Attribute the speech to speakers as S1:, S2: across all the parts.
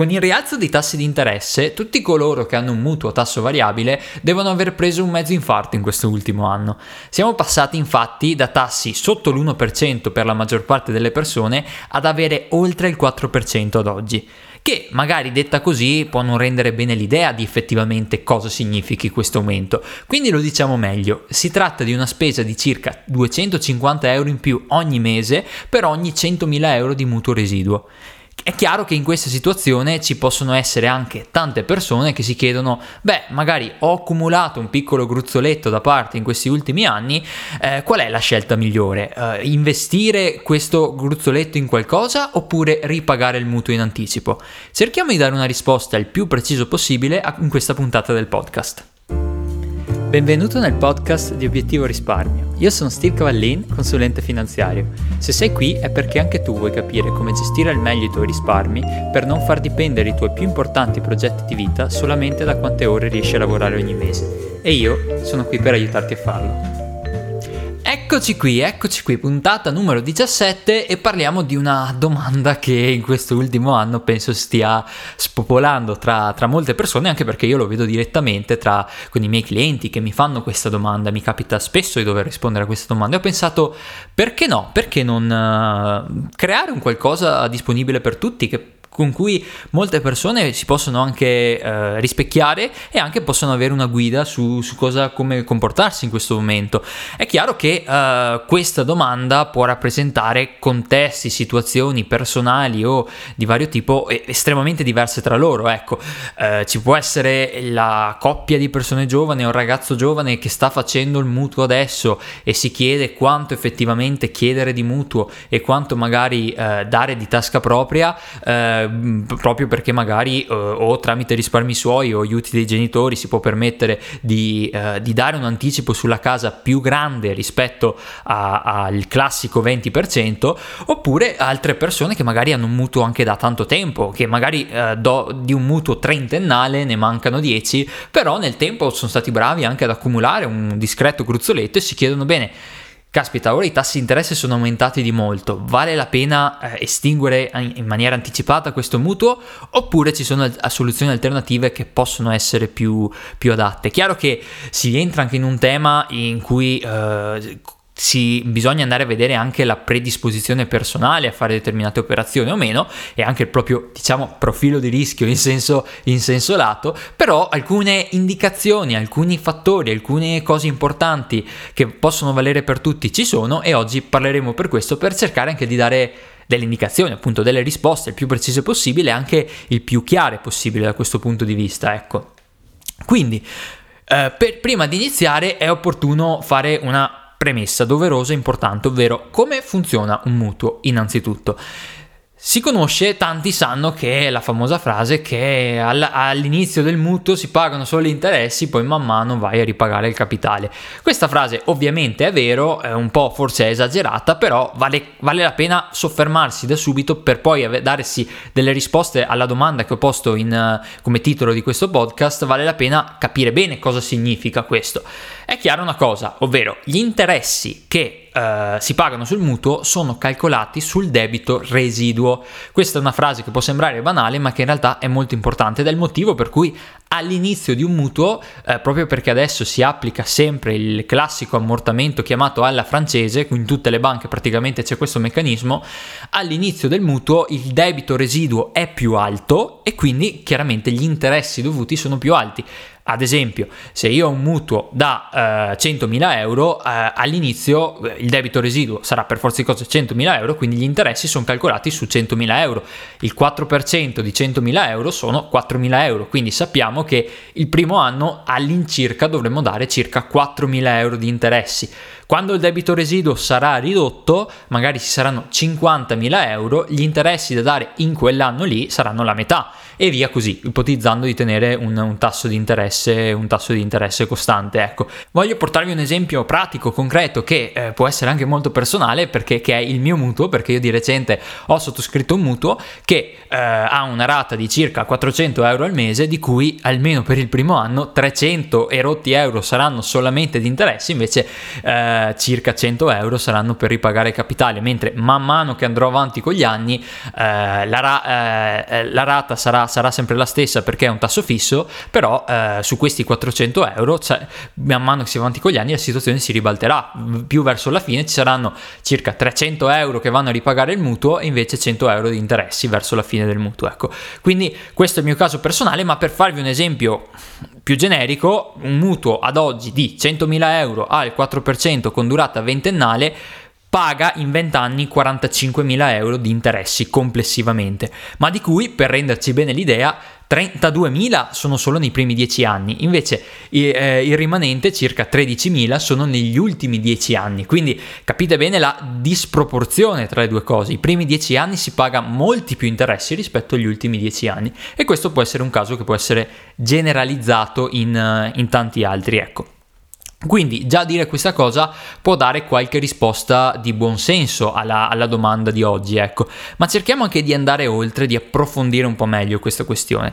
S1: Con il rialzo dei tassi di interesse, tutti coloro che hanno un mutuo a tasso variabile devono aver preso un mezzo infarto in questo ultimo anno. Siamo passati infatti da tassi sotto l'1% per la maggior parte delle persone ad avere oltre il 4% ad oggi che magari detta così può non rendere bene l'idea di effettivamente cosa significhi questo aumento. Quindi lo diciamo meglio, si tratta di una spesa di circa 250 euro in più ogni mese per ogni 100.000 euro di mutuo residuo. È chiaro che in questa situazione ci possono essere anche tante persone che si chiedono, beh, magari ho accumulato un piccolo gruzzoletto da parte in questi ultimi anni, eh, qual è la scelta migliore? Eh, investire questo gruzzoletto in qualcosa oppure ripagare il mutuo in anticipo? Cerchiamo di dare una risposta il più preciso possibile in questa puntata del podcast. Benvenuto nel podcast di Obiettivo Risparmio. Io sono Steve Cavallin, consulente finanziario. Se sei qui è perché anche tu vuoi capire come gestire al meglio i tuoi risparmi per non far dipendere i tuoi più importanti progetti di vita solamente da quante ore riesci a lavorare ogni mese. E io sono qui per aiutarti a farlo. Eccoci qui, eccoci qui, puntata numero 17 e parliamo di una domanda che in questo ultimo anno penso stia spopolando tra, tra, molte persone, anche perché io lo vedo direttamente tra, con i miei clienti che mi fanno questa domanda, mi capita spesso di dover rispondere a questa domanda. E ho pensato perché no, perché non uh, creare un qualcosa disponibile per tutti che con cui molte persone si possono anche eh, rispecchiare e anche possono avere una guida su, su, cosa, come comportarsi in questo momento. È chiaro che eh, questa domanda può rappresentare contesti, situazioni personali o di vario tipo estremamente diverse tra loro. Ecco, eh, ci può essere la coppia di persone giovani o un ragazzo giovane che sta facendo il mutuo adesso e si chiede quanto effettivamente chiedere di mutuo e quanto magari eh, dare di tasca propria eh, proprio perché magari eh, o tramite risparmi suoi o aiuti dei genitori si può permettere di, eh, di dare un anticipo sulla casa più grande rispetto al classico 20%, oppure altre persone che magari hanno un mutuo anche da tanto tempo, che magari eh, do, di un mutuo trentennale ne mancano 10, però nel tempo sono stati bravi anche ad accumulare un discreto gruzzoletto e si chiedono bene Caspita, ora i tassi di interesse sono aumentati di molto, vale la pena eh, estinguere in maniera anticipata questo mutuo oppure ci sono soluzioni alternative che possono essere più, più adatte? Chiaro che si entra anche in un tema in cui eh, si, bisogna andare a vedere anche la predisposizione personale a fare determinate operazioni o meno e anche il proprio diciamo profilo di rischio in senso, in senso lato però alcune indicazioni alcuni fattori alcune cose importanti che possono valere per tutti ci sono e oggi parleremo per questo per cercare anche di dare delle indicazioni, appunto delle risposte il più precise possibile, anche il più chiare possibile da questo punto di vista, ecco. Quindi, eh, per, prima di iniziare è opportuno fare una premessa doverosa e importante, ovvero come funziona un mutuo innanzitutto. Si conosce, tanti sanno che è la famosa frase che all'inizio del mutuo si pagano solo gli interessi, poi man mano vai a ripagare il capitale. Questa frase ovviamente è vero, è un po' forse esagerata, però vale, vale la pena soffermarsi da subito per poi darsi delle risposte alla domanda che ho posto in, come titolo di questo podcast, vale la pena capire bene cosa significa questo. È chiara una cosa, ovvero gli interessi che eh, si pagano sul mutuo sono calcolati sul debito residuo. Questa è una frase che può sembrare banale, ma che in realtà è molto importante ed è il motivo per cui all'inizio di un mutuo, eh, proprio perché adesso si applica sempre il classico ammortamento chiamato alla francese, in tutte le banche praticamente c'è questo meccanismo, all'inizio del mutuo il debito residuo è più alto e quindi chiaramente gli interessi dovuti sono più alti. Ad esempio, se io ho un mutuo da eh, 100.000 euro, eh, all'inizio eh, il debito residuo sarà per forza di cose 100.000 euro, quindi gli interessi sono calcolati su 100.000 euro. Il 4% di 100.000 euro sono 4.000 euro, quindi sappiamo che il primo anno all'incirca dovremmo dare circa 4.000 euro di interessi. Quando il debito residuo sarà ridotto, magari ci saranno 50.000 euro, gli interessi da dare in quell'anno lì saranno la metà e via così, ipotizzando di tenere un, un tasso di interesse un tasso di interesse costante. Ecco, voglio portarvi un esempio pratico, concreto, che eh, può essere anche molto personale, perché è il mio mutuo, perché io di recente ho sottoscritto un mutuo che eh, ha una rata di circa 400 euro al mese, di cui almeno per il primo anno 300 e rotti euro saranno solamente di interessi, invece eh, circa 100 euro saranno per ripagare capitale, mentre man mano che andrò avanti con gli anni eh, la, ra- eh, la, rata sarà, sarà, sempre la stessa perché è un tasso fisso, però eh, su questi 400 euro, cioè, man mano che si va avanti con gli anni, la situazione si ribalterà, più verso la fine ci saranno circa 300 euro che vanno a ripagare il mutuo e invece 100 euro di interessi verso la fine del mutuo. Ecco. Quindi questo è il mio caso personale, ma per farvi un esempio più generico, un mutuo ad oggi di 100.000 euro al 4% con durata ventennale paga in 20 anni 45.000 euro di interessi complessivamente, ma di cui, per renderci bene l'idea, 32.000 sono solo nei primi 10 anni, invece eh, il rimanente, circa 13.000, sono negli ultimi 10 anni. Quindi capite bene la disproporzione tra le due cose. I primi 10 anni si paga molti più interessi rispetto agli ultimi 10 anni e questo può essere un caso che può essere generalizzato in, in tanti altri. Ecco. Quindi già dire questa cosa può dare qualche risposta di buon senso alla, alla, domanda di oggi, ecco. Ma cerchiamo anche di andare oltre, di approfondire un po' meglio questa questione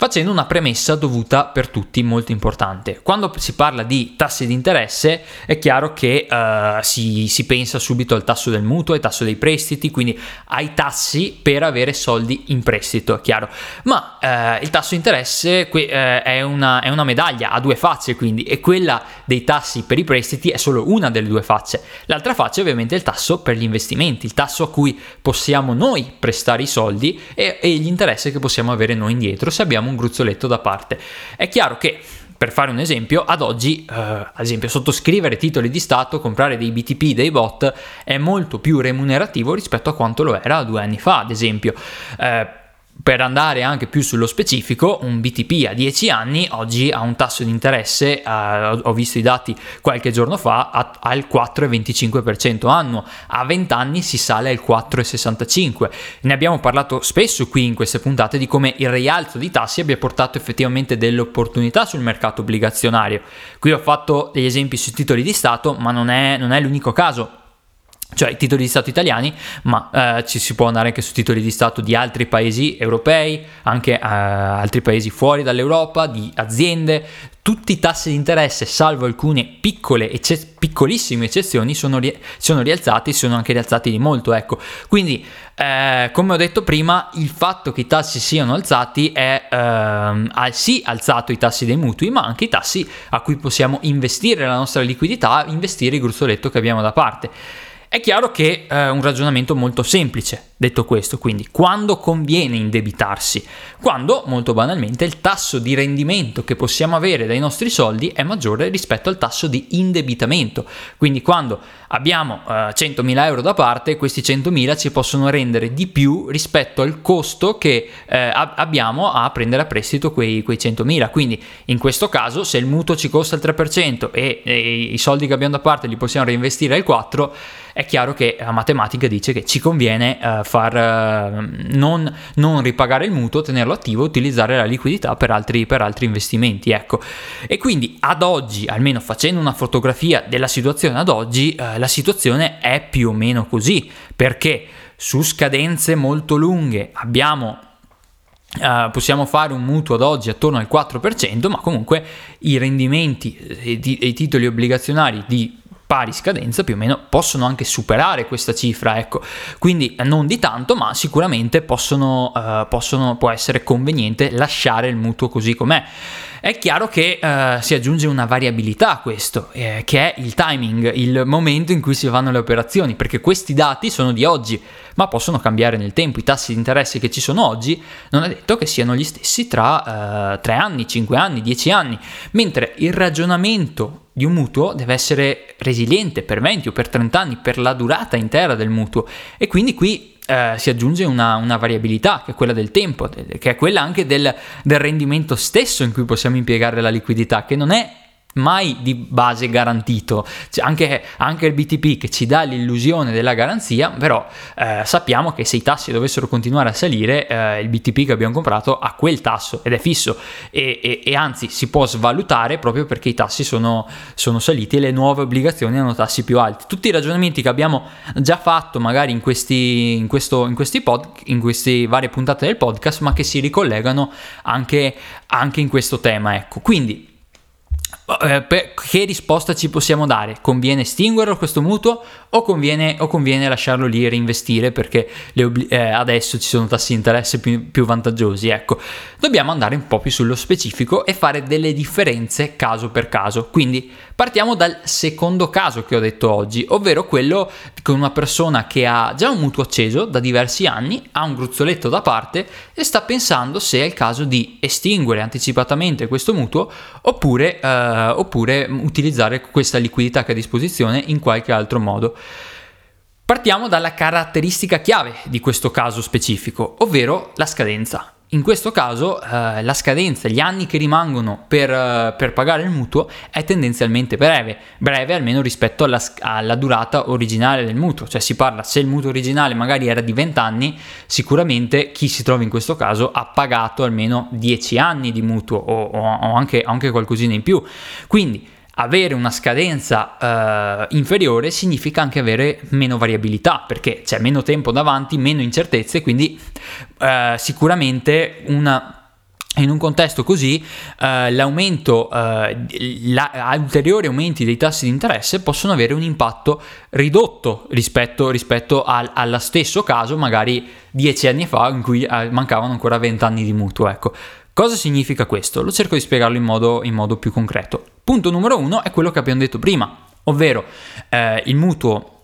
S1: facendo una premessa dovuta per tutti molto importante. Quando si parla di tassi di interesse è chiaro che uh, si, si, pensa subito al tasso del mutuo, al tasso dei prestiti, quindi ai tassi per avere soldi in prestito, è chiaro. Ma uh, il tasso di interesse que- uh, è, una, è, una, medaglia, ha due facce quindi, e quella dei tassi per i prestiti è solo una delle due facce. L'altra faccia è ovviamente il tasso per gli investimenti, il tasso a cui possiamo noi prestare i soldi e, e gli interessi che possiamo avere noi indietro se abbiamo un gruzzoletto da parte. È chiaro che per fare un esempio, ad oggi, eh, ad esempio, sottoscrivere titoli di Stato, comprare dei BTP, dei bot, è molto più remunerativo rispetto a quanto lo era due anni fa, ad esempio. Eh, per andare anche più sullo specifico, un BTP a 10 anni oggi ha un tasso di interesse, eh, ho visto i dati qualche giorno fa, al 4,25% annuo, a 20 anni si sale al 4,65%. Ne abbiamo parlato spesso qui in queste puntate di come il rialzo di tassi abbia portato effettivamente delle opportunità sul mercato obbligazionario. Qui ho fatto degli esempi sui titoli di Stato, ma non è, non è l'unico caso cioè titoli di Stato italiani, ma eh, ci si può andare anche su titoli di Stato di altri paesi europei, anche eh, altri paesi fuori dall'Europa, di aziende. Tutti i tassi di interesse, salvo alcune piccole, ecce- piccolissime eccezioni, sono, ri- sono rialzati, sono anche rialzati di molto. Ecco. Quindi, eh, come ho detto prima, il fatto che i tassi siano alzati è ehm, sì alzato i tassi dei mutui, ma anche i tassi a cui possiamo investire la nostra liquidità, investire il gruzzoletto che abbiamo da parte. È chiaro che è eh, un ragionamento molto semplice, detto questo, quindi quando conviene indebitarsi? Quando, molto banalmente, il tasso di rendimento che possiamo avere dai nostri soldi è maggiore rispetto al tasso di indebitamento. Quindi quando abbiamo eh, 100.000 euro da parte, questi 100.000 ci possono rendere di più rispetto al costo che eh, abbiamo a prendere a prestito quei, quei 100.000. Quindi in questo caso, se il mutuo ci costa il 3% e, e i soldi che abbiamo da parte li possiamo reinvestire al 4%, è chiaro che la matematica dice che ci conviene uh, far, uh, non, non, ripagare il mutuo, tenerlo attivo, utilizzare la liquidità per altri, per altri investimenti. Ecco. E quindi ad oggi, almeno facendo una fotografia della situazione ad oggi, uh, la situazione è più o meno così, perché su scadenze molto lunghe abbiamo Uh, possiamo fare un mutuo ad oggi attorno al 4%, ma comunque i rendimenti e i titoli obbligazionari di pari scadenza più o meno possono anche superare questa cifra, ecco. Quindi non di tanto, ma sicuramente possono, uh, possono, può essere conveniente lasciare il mutuo così com'è. È chiaro che uh, si aggiunge una variabilità a questo, eh, che è il timing, il momento in cui si fanno le operazioni, perché questi dati sono di oggi, ma possono cambiare nel tempo. I tassi di interesse che ci sono oggi non è detto che siano gli stessi tra uh, 3 anni, 5 anni, 10 anni, mentre il ragionamento di un mutuo deve essere resiliente per 20 o per 30 anni, per la durata intera del mutuo. E quindi qui eh, si aggiunge una, una, variabilità, che è quella del tempo, che è quella anche del, del rendimento stesso in cui possiamo impiegare la liquidità, che non è mai di base garantito. Cioè, anche, anche, il BTP che ci dà l'illusione della garanzia, però eh, sappiamo che se i tassi dovessero continuare a salire, eh, il BTP che abbiamo comprato ha quel tasso ed è fisso e, e, e anzi si può svalutare proprio perché i tassi sono, sono saliti e le nuove obbligazioni hanno tassi più alti. Tutti i ragionamenti che abbiamo già fatto magari in questi, in questo, in questi, pod, in queste varie puntate del podcast, ma che si ricollegano anche, anche in questo tema. Ecco. Quindi eh, che risposta ci possiamo dare? Conviene estinguerlo questo mutuo o conviene, o conviene lasciarlo lì e reinvestire perché obli- eh, adesso ci sono tassi di interesse più, più, vantaggiosi? Ecco, dobbiamo andare un po' più sullo specifico e fare delle differenze caso per caso. Quindi partiamo dal secondo caso che ho detto oggi, ovvero quello con una persona che ha già un mutuo acceso da diversi anni, ha un gruzzoletto da parte e sta pensando se è il caso di estinguere anticipatamente questo mutuo oppure... Eh, eh, oppure utilizzare questa liquidità che ha a disposizione in qualche altro modo. Partiamo dalla caratteristica chiave di questo caso specifico, ovvero la scadenza. In questo caso eh, la scadenza, gli anni che rimangono per, uh, per, pagare il mutuo è tendenzialmente breve, breve almeno rispetto alla, alla, durata originale del mutuo, cioè si parla se il mutuo originale magari era di 20 anni, sicuramente chi si trova in questo caso ha pagato almeno 10 anni di mutuo o, o, o anche, anche qualcosina in più. Quindi avere una scadenza eh, inferiore significa anche avere meno variabilità perché c'è meno tempo davanti, meno incertezze, quindi eh, sicuramente una in un contesto così, eh, l'aumento, eh, la, ulteriori aumenti dei tassi di interesse possono avere un impatto ridotto rispetto, rispetto al, allo stesso caso, magari dieci anni fa, in cui eh, mancavano ancora vent'anni di mutuo. Ecco. Cosa significa questo? Lo cerco di spiegarlo in modo, in modo più concreto. Punto numero uno è quello che abbiamo detto prima, ovvero eh, il mutuo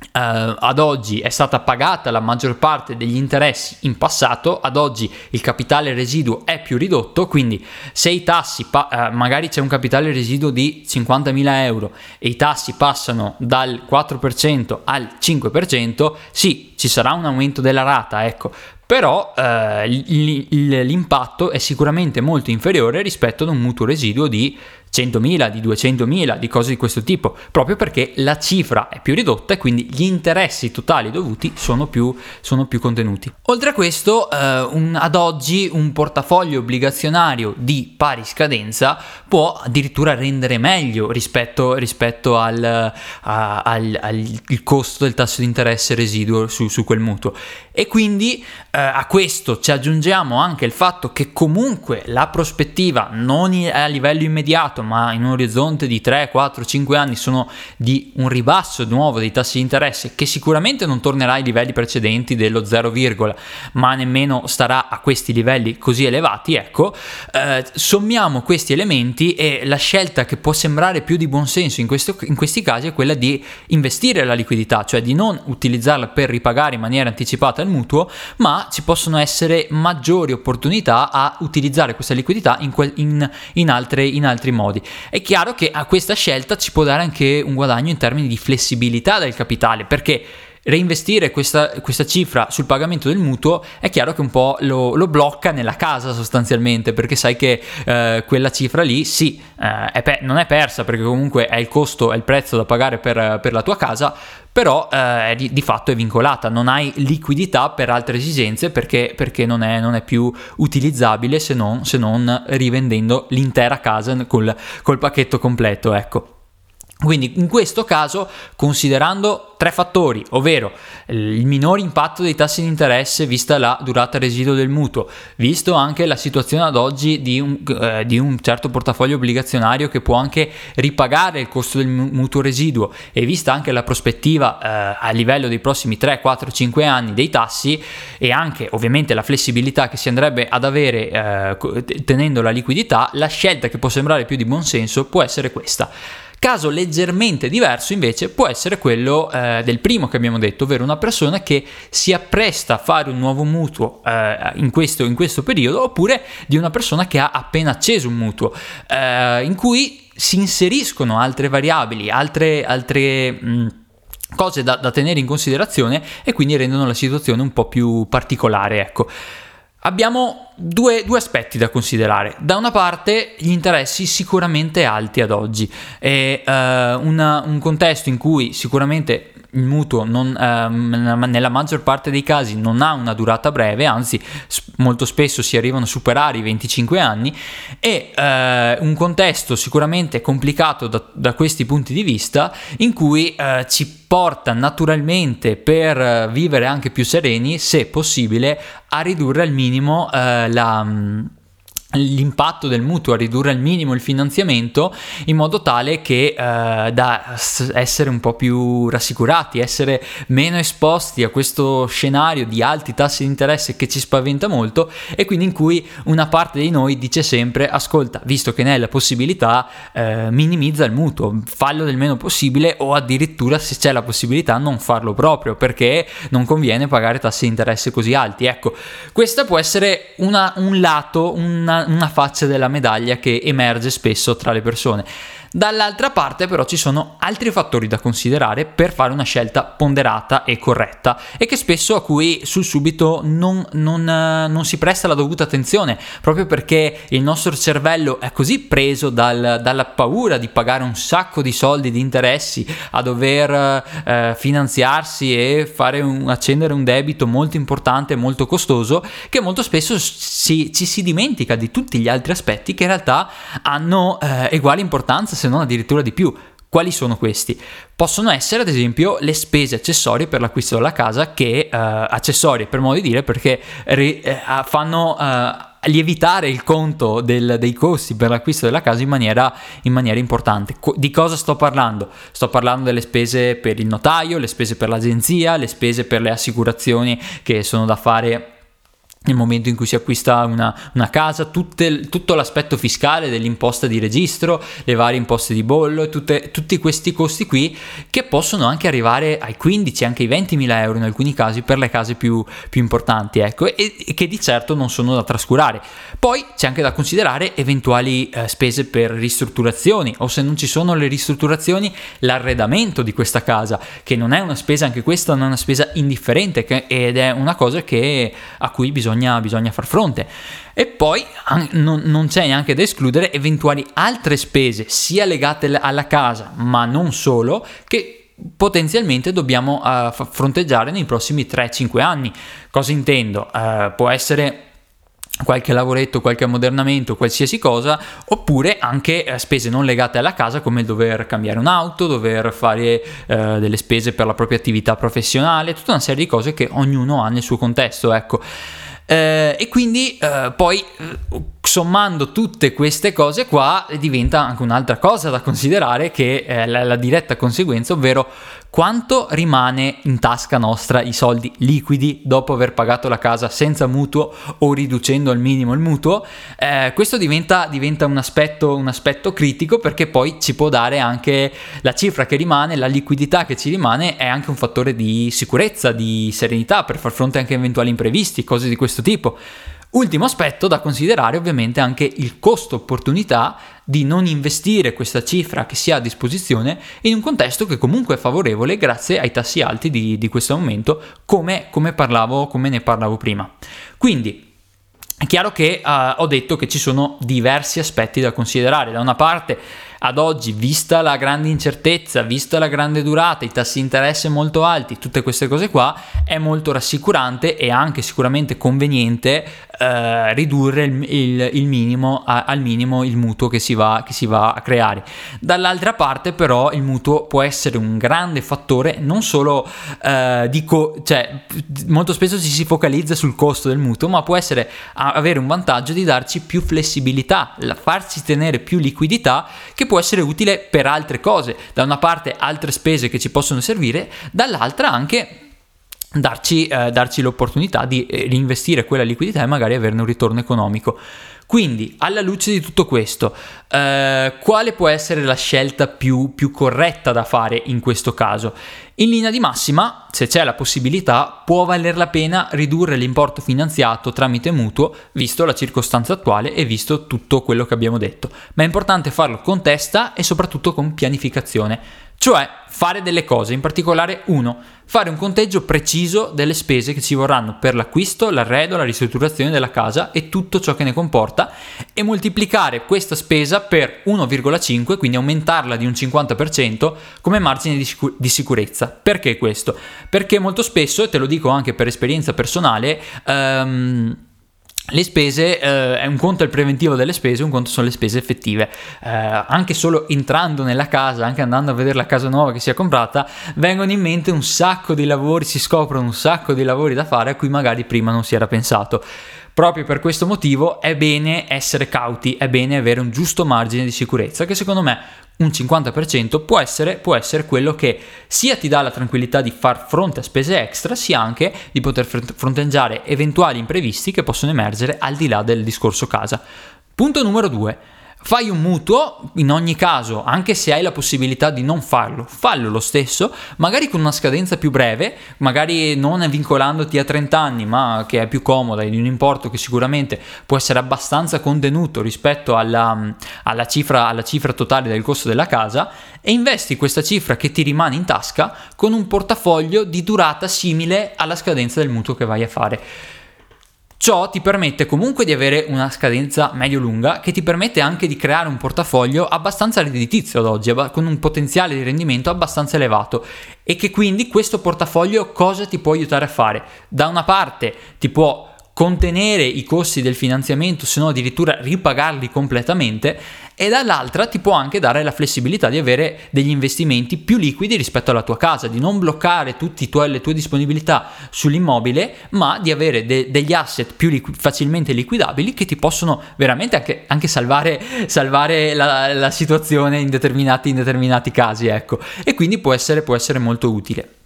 S1: Uh, ad oggi è stata pagata la maggior parte degli interessi in passato, ad oggi il capitale residuo è più ridotto, quindi se i tassi, pa- uh, magari c'è un capitale residuo di 50.000 euro e i tassi passano dal 4% al 5%, sì, ci sarà un aumento della rata, ecco, però uh, l'impatto è sicuramente molto inferiore rispetto ad un mutuo residuo di 100.000, di 200.000, di cose di questo tipo, proprio perché la cifra è più ridotta e quindi gli interessi totali dovuti sono più, sono più contenuti. Oltre a questo, eh, un, ad oggi un portafoglio obbligazionario di pari scadenza può addirittura rendere meglio rispetto, rispetto al, a, al, al costo del tasso di interesse residuo su, su quel mutuo. E quindi eh, a questo ci aggiungiamo anche il fatto che comunque la prospettiva non è a livello immediato, ma in un orizzonte di 3, 4, 5 anni sono di un ribasso nuovo dei tassi di interesse che sicuramente non tornerà ai livelli precedenti dello 0, ma nemmeno starà a questi livelli così elevati, ecco, eh, sommiamo questi elementi e la scelta che può sembrare più di buonsenso in, questo, in questi casi è quella di investire la liquidità, cioè di non utilizzarla per ripagare in maniera anticipata mutuo, ma ci possono essere maggiori opportunità a utilizzare questa liquidità in, que- in, in, altre, in altri modi. È chiaro che a questa scelta ci può dare anche un guadagno in termini di flessibilità del capitale, perché reinvestire questa, questa, cifra sul pagamento del mutuo è chiaro che un po' lo, lo blocca nella casa sostanzialmente perché sai che eh, quella cifra lì sì eh, è pe- non è persa perché comunque è il costo, è il prezzo da pagare per, per la tua casa però eh, di, di, fatto è vincolata, non hai liquidità per altre esigenze perché, perché non, è, non, è, più utilizzabile se non, se non rivendendo l'intera casa col, col pacchetto completo. Ecco. Quindi in questo caso, considerando tre fattori, ovvero il minore impatto dei tassi di interesse vista la durata residuo del mutuo, visto anche la situazione ad oggi di un, eh, di un certo portafoglio obbligazionario che può anche ripagare il costo del mutuo residuo e vista anche la prospettiva eh, a livello dei prossimi 3, 4, 5 anni dei tassi e anche ovviamente la flessibilità che si andrebbe ad avere eh, tenendo la liquidità, la scelta che può sembrare più di buon senso può essere questa Caso leggermente diverso invece può essere quello eh, del primo che abbiamo detto, ovvero una persona che si appresta a fare un nuovo mutuo eh, in, questo, in, questo, periodo oppure di una persona che ha appena acceso un mutuo eh, in cui si inseriscono altre variabili, altre... altre mh, cose da, da, tenere in considerazione e quindi rendono la situazione un po' più particolare. Ecco. Abbiamo due, due, aspetti da considerare. Da una parte gli interessi sicuramente alti ad oggi, è una, un contesto in cui sicuramente il mutuo non, eh, nella maggior parte dei casi non ha una durata breve, anzi molto spesso si arrivano a superare i 25 anni e eh, un contesto sicuramente complicato da, da, questi punti di vista in cui eh, ci porta naturalmente per vivere anche più sereni, se possibile, a ridurre al minimo eh, la l'impatto del mutuo a ridurre al minimo il finanziamento in modo tale che eh, da essere un po' più rassicurati, essere meno esposti a questo scenario di alti tassi di interesse che ci spaventa molto e quindi in cui una parte di noi dice sempre ascolta, visto che ne hai la possibilità, eh, minimizza il mutuo, fallo del meno possibile o addirittura se c'è la possibilità non farlo proprio perché non conviene pagare tassi di interesse così alti. Ecco, questo può essere una, un lato, una una, faccia della medaglia che emerge spesso tra le persone. Dall'altra parte però ci sono altri fattori da considerare per fare una scelta ponderata e corretta e che spesso a cui sul subito non, non, non si presta la dovuta attenzione proprio perché il nostro cervello è così preso dal, dalla paura di pagare un sacco di soldi di interessi a dover eh, finanziarsi e un, accendere un debito molto importante e molto costoso che molto spesso si, ci si dimentica di tutti gli altri aspetti che in realtà hanno eh, uguale importanza se non addirittura di più. Quali sono questi? Possono essere ad esempio le spese accessorie per l'acquisto della casa che eh, accessorie per modo di dire perché ri, eh, fanno eh, lievitare il conto del, dei costi per l'acquisto della casa in maniera, in maniera importante. Di cosa sto parlando? Sto parlando delle spese per il notaio, le spese per l'agenzia, le spese per le assicurazioni che sono da fare nel momento in cui si acquista una, una casa, tutte, tutto l'aspetto fiscale dell'imposta di registro, le varie imposte di bollo, tutte, tutti questi costi qui che possono anche arrivare ai 15, anche ai 20 mila euro in alcuni casi per le case più, più importanti, ecco, e, e, che di certo non sono da trascurare. Poi c'è anche da considerare eventuali eh, spese per ristrutturazioni o se non ci sono le ristrutturazioni, l'arredamento di questa casa, che non è una spesa, anche questa non è una spesa indifferente che, ed è una cosa che, a cui bisogna bisogna, bisogna far fronte. E poi non, non c'è neanche da escludere eventuali altre spese, sia legate alla casa, ma non solo, che potenzialmente dobbiamo uh, fronteggiare nei prossimi 3-5 anni. Cosa intendo? Uh, può essere qualche lavoretto, qualche ammodernamento, qualsiasi cosa, oppure anche eh, spese non legate alla casa come dover cambiare un'auto, dover fare eh, delle spese per la propria attività professionale, tutta una serie di cose che ognuno ha nel suo contesto, ecco. Eh, e quindi eh, poi eh, sommando tutte queste cose qua diventa anche un'altra cosa da considerare che è la, la diretta conseguenza, ovvero quanto rimane in tasca nostra i soldi liquidi dopo aver pagato la casa senza mutuo o riducendo al minimo il mutuo. Eh, questo diventa, diventa un, aspetto, un aspetto critico perché poi ci può dare anche la cifra che rimane, la liquidità che ci rimane è anche un fattore di sicurezza, di serenità per far fronte anche a eventuali imprevisti, cose di questo tipo. Ultimo aspetto da considerare ovviamente anche il costo opportunità di non investire questa cifra che si ha a disposizione in un contesto che comunque è favorevole grazie ai tassi alti di, di questo momento come, come, parlavo, come ne parlavo prima. Quindi è chiaro che uh, ho detto che ci sono diversi aspetti da considerare. Da una parte ad oggi, vista la grande incertezza, vista la grande durata, i tassi di interesse molto alti, tutte queste cose qua, è molto rassicurante e anche sicuramente conveniente eh, ridurre il, il, il minimo a, al minimo il mutuo che si, va, che si va a creare. Dall'altra parte però il mutuo può essere un grande fattore non solo eh, di co- cioè molto spesso ci si focalizza sul costo del mutuo, ma può essere avere un vantaggio di darci più flessibilità, farci tenere più liquidità che può essere utile per altre cose. Da una parte altre spese che ci possono servire, dall'altra anche darci, eh, darci l'opportunità di eh, reinvestire quella liquidità e magari averne un ritorno economico. Quindi, alla luce di tutto questo, eh, quale può essere la scelta più, più, corretta da fare in questo caso? In linea di massima, se c'è la possibilità, può valer la pena ridurre l'importo finanziato tramite mutuo, visto la circostanza attuale e visto tutto quello che abbiamo detto. Ma è importante farlo con testa e soprattutto con pianificazione. Cioè fare delle cose, in particolare uno, fare un conteggio preciso delle spese che ci vorranno per l'acquisto, l'arredo, la ristrutturazione della casa e tutto ciò che ne comporta e moltiplicare questa spesa per 1,5, quindi aumentarla di un 50% come margine di, sicur- di sicurezza. Perché questo? Perché molto spesso, e te lo dico anche per esperienza personale, ehm, le spese, eh, un conto è il preventivo delle spese, un conto sono le spese effettive. Eh, anche solo entrando nella casa, anche andando a vedere la casa nuova che si è comprata, vengono in mente un sacco di lavori, si scoprono un sacco di lavori da fare a cui magari prima non si era pensato. Proprio per questo motivo è bene essere cauti, è bene avere un giusto margine di sicurezza che secondo me un 50% può essere, può essere, quello che sia ti dà la tranquillità di far fronte a spese extra, sia anche di poter fronteggiare eventuali imprevisti che possono emergere al di là del discorso casa. Punto numero 2 Fai un mutuo, in ogni caso, anche se hai la possibilità di non farlo, fallo lo stesso, magari con una scadenza più breve, magari non vincolandoti a 30 anni, ma che è più comoda in un importo che sicuramente può essere abbastanza contenuto rispetto alla, alla, cifra, alla cifra totale del costo della casa e investi questa cifra che ti rimane in tasca con un portafoglio di durata simile alla scadenza del mutuo che vai a fare. Ciò ti permette comunque di avere una scadenza medio-lunga che ti permette anche di creare un portafoglio abbastanza redditizio ad oggi, con un potenziale di rendimento abbastanza elevato e che quindi questo portafoglio cosa ti può aiutare a fare? Da una parte ti può contenere i costi del finanziamento, se no addirittura ripagarli completamente, e dall'altra ti può anche dare la flessibilità di avere degli investimenti più liquidi rispetto alla tua casa, di non bloccare tutte le tue disponibilità sull'immobile, ma di avere de- degli asset più liqu- facilmente liquidabili che ti possono veramente anche, anche salvare, salvare la, la, situazione in determinati, in determinati casi. Ecco. E quindi può essere, può essere molto utile.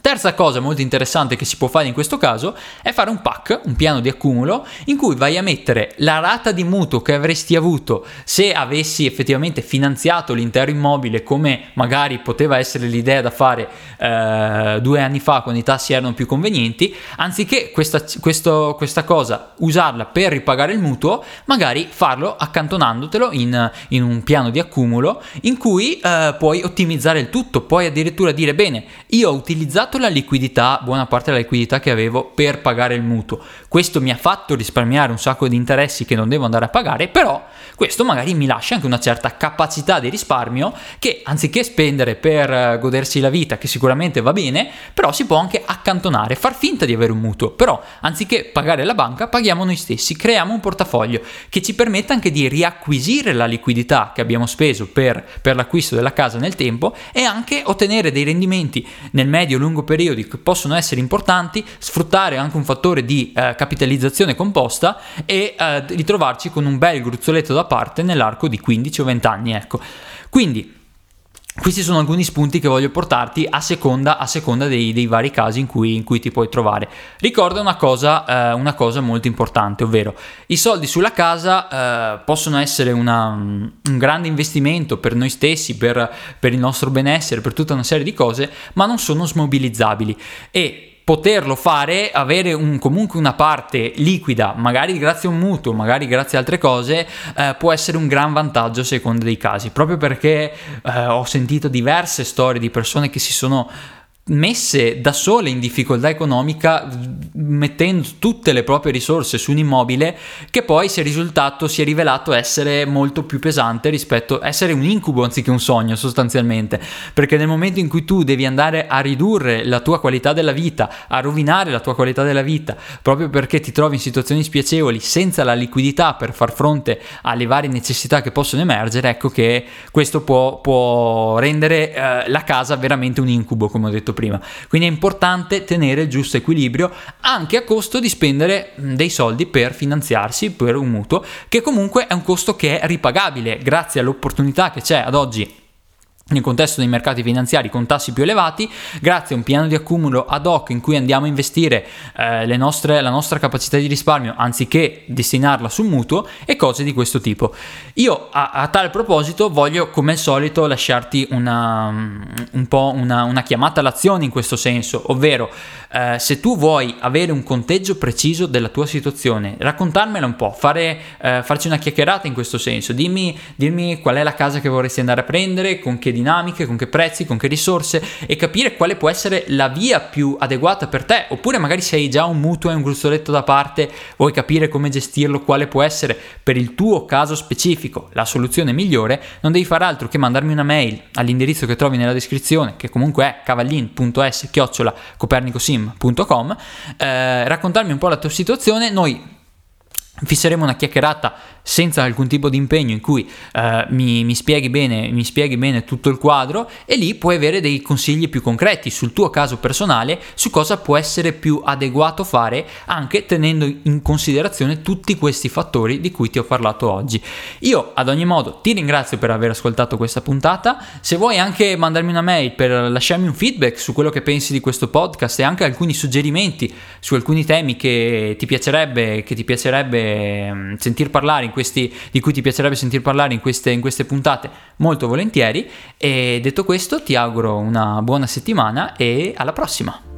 S1: Terza cosa molto interessante che si può fare in questo caso è fare un pack, un piano di accumulo, in cui vai a mettere la rata di mutuo che avresti avuto se avessi effettivamente finanziato l'intero immobile come magari poteva essere l'idea da fare eh, due anni fa quando i tassi erano più convenienti, anziché questa, questo, questa cosa usarla per ripagare il mutuo, magari farlo accantonandotelo in, in un piano di accumulo in cui eh, puoi ottimizzare il tutto, puoi addirittura dire bene, io ho utilizzato utilizzato la liquidità, buona parte della liquidità che avevo per pagare il mutuo. Questo mi ha fatto risparmiare un sacco di interessi che non devo andare a pagare, però questo magari mi lascia anche una certa capacità di risparmio che anziché spendere per eh, godersi la vita, che sicuramente va bene, però si può anche accantonare, far finta di avere un mutuo, però anziché pagare la banca, paghiamo noi stessi, creiamo un portafoglio che ci permetta anche di riacquisire la liquidità che abbiamo speso per, per l'acquisto della casa nel tempo e anche ottenere dei rendimenti nel medio lungo lungo periodi che possono essere importanti, sfruttare anche un fattore di eh, capitalizzazione composta e eh, ritrovarci con un bel gruzzoletto da parte nell'arco di 15 o 20 anni. Ecco. Quindi questi sono alcuni spunti che voglio portarti a seconda, a seconda dei, dei, vari casi in cui, in cui, ti puoi trovare. Ricorda una cosa, eh, una cosa, molto importante, ovvero i soldi sulla casa eh, possono essere una, un grande investimento per noi stessi, per, per il nostro benessere, per tutta una serie di cose, ma non sono smobilizzabili. E poterlo fare, avere un, comunque una parte liquida, magari grazie a un mutuo, magari grazie a altre cose, eh, può essere un gran vantaggio a seconda dei casi, proprio perché eh, ho sentito diverse storie di persone che si sono messe da sole in difficoltà economica mettendo tutte le proprie risorse su un immobile che poi si è risultato si è rivelato essere molto più pesante rispetto a essere un incubo anziché un sogno sostanzialmente. Perché nel momento in cui tu devi andare a ridurre la tua qualità della vita a rovinare la tua qualità della vita proprio perché ti trovi in situazioni spiacevoli senza la liquidità per far fronte alle varie necessità che possono emergere ecco che questo può, può rendere eh, la casa veramente un incubo come ho detto detto prima. Quindi è importante tenere il giusto equilibrio anche a costo di spendere dei soldi per finanziarsi per un mutuo, che comunque è un costo che è ripagabile grazie all'opportunità che c'è ad oggi nel contesto dei mercati finanziari con tassi più elevati, grazie a un piano di accumulo ad hoc in cui andiamo a investire eh, nostre, la nostra capacità di risparmio anziché destinarla sul mutuo e cose di questo tipo. Io a, a tal proposito voglio come al solito lasciarti una, un po' una, una chiamata all'azione in questo senso, ovvero eh, se tu vuoi avere un conteggio preciso della tua situazione, raccontarmela un po', fare, eh, farci una chiacchierata in questo senso, dimmi, dimmi qual è la casa che vorresti andare a prendere, con che dinamica dinamiche, con che prezzi, con che risorse e capire quale può essere la via più adeguata per te, oppure magari se hai già un mutuo e un gruzzoletto da parte, vuoi capire come gestirlo, quale può essere per il tuo caso specifico la soluzione migliore, non devi fare altro che mandarmi una mail all'indirizzo che trovi nella descrizione, che comunque è cavallin.s-copernicosim.com, eh, raccontarmi un po' la tua situazione, noi fisseremo una chiacchierata senza alcun tipo di impegno in cui eh, mi, mi, spieghi bene, mi spieghi bene tutto il quadro e lì puoi avere dei consigli più concreti sul tuo caso personale su cosa può essere più adeguato fare anche tenendo in considerazione tutti questi fattori di cui ti ho parlato oggi. Io ad ogni modo ti ringrazio per aver ascoltato questa puntata, se vuoi anche mandarmi una mail per lasciarmi un feedback su quello che pensi di questo podcast e anche alcuni suggerimenti su alcuni temi che ti piacerebbe, che ti piacerebbe mm, sentir parlare questi, di cui ti piacerebbe sentir parlare in queste, in queste puntate, molto volentieri. E detto questo, ti auguro una buona settimana e alla prossima!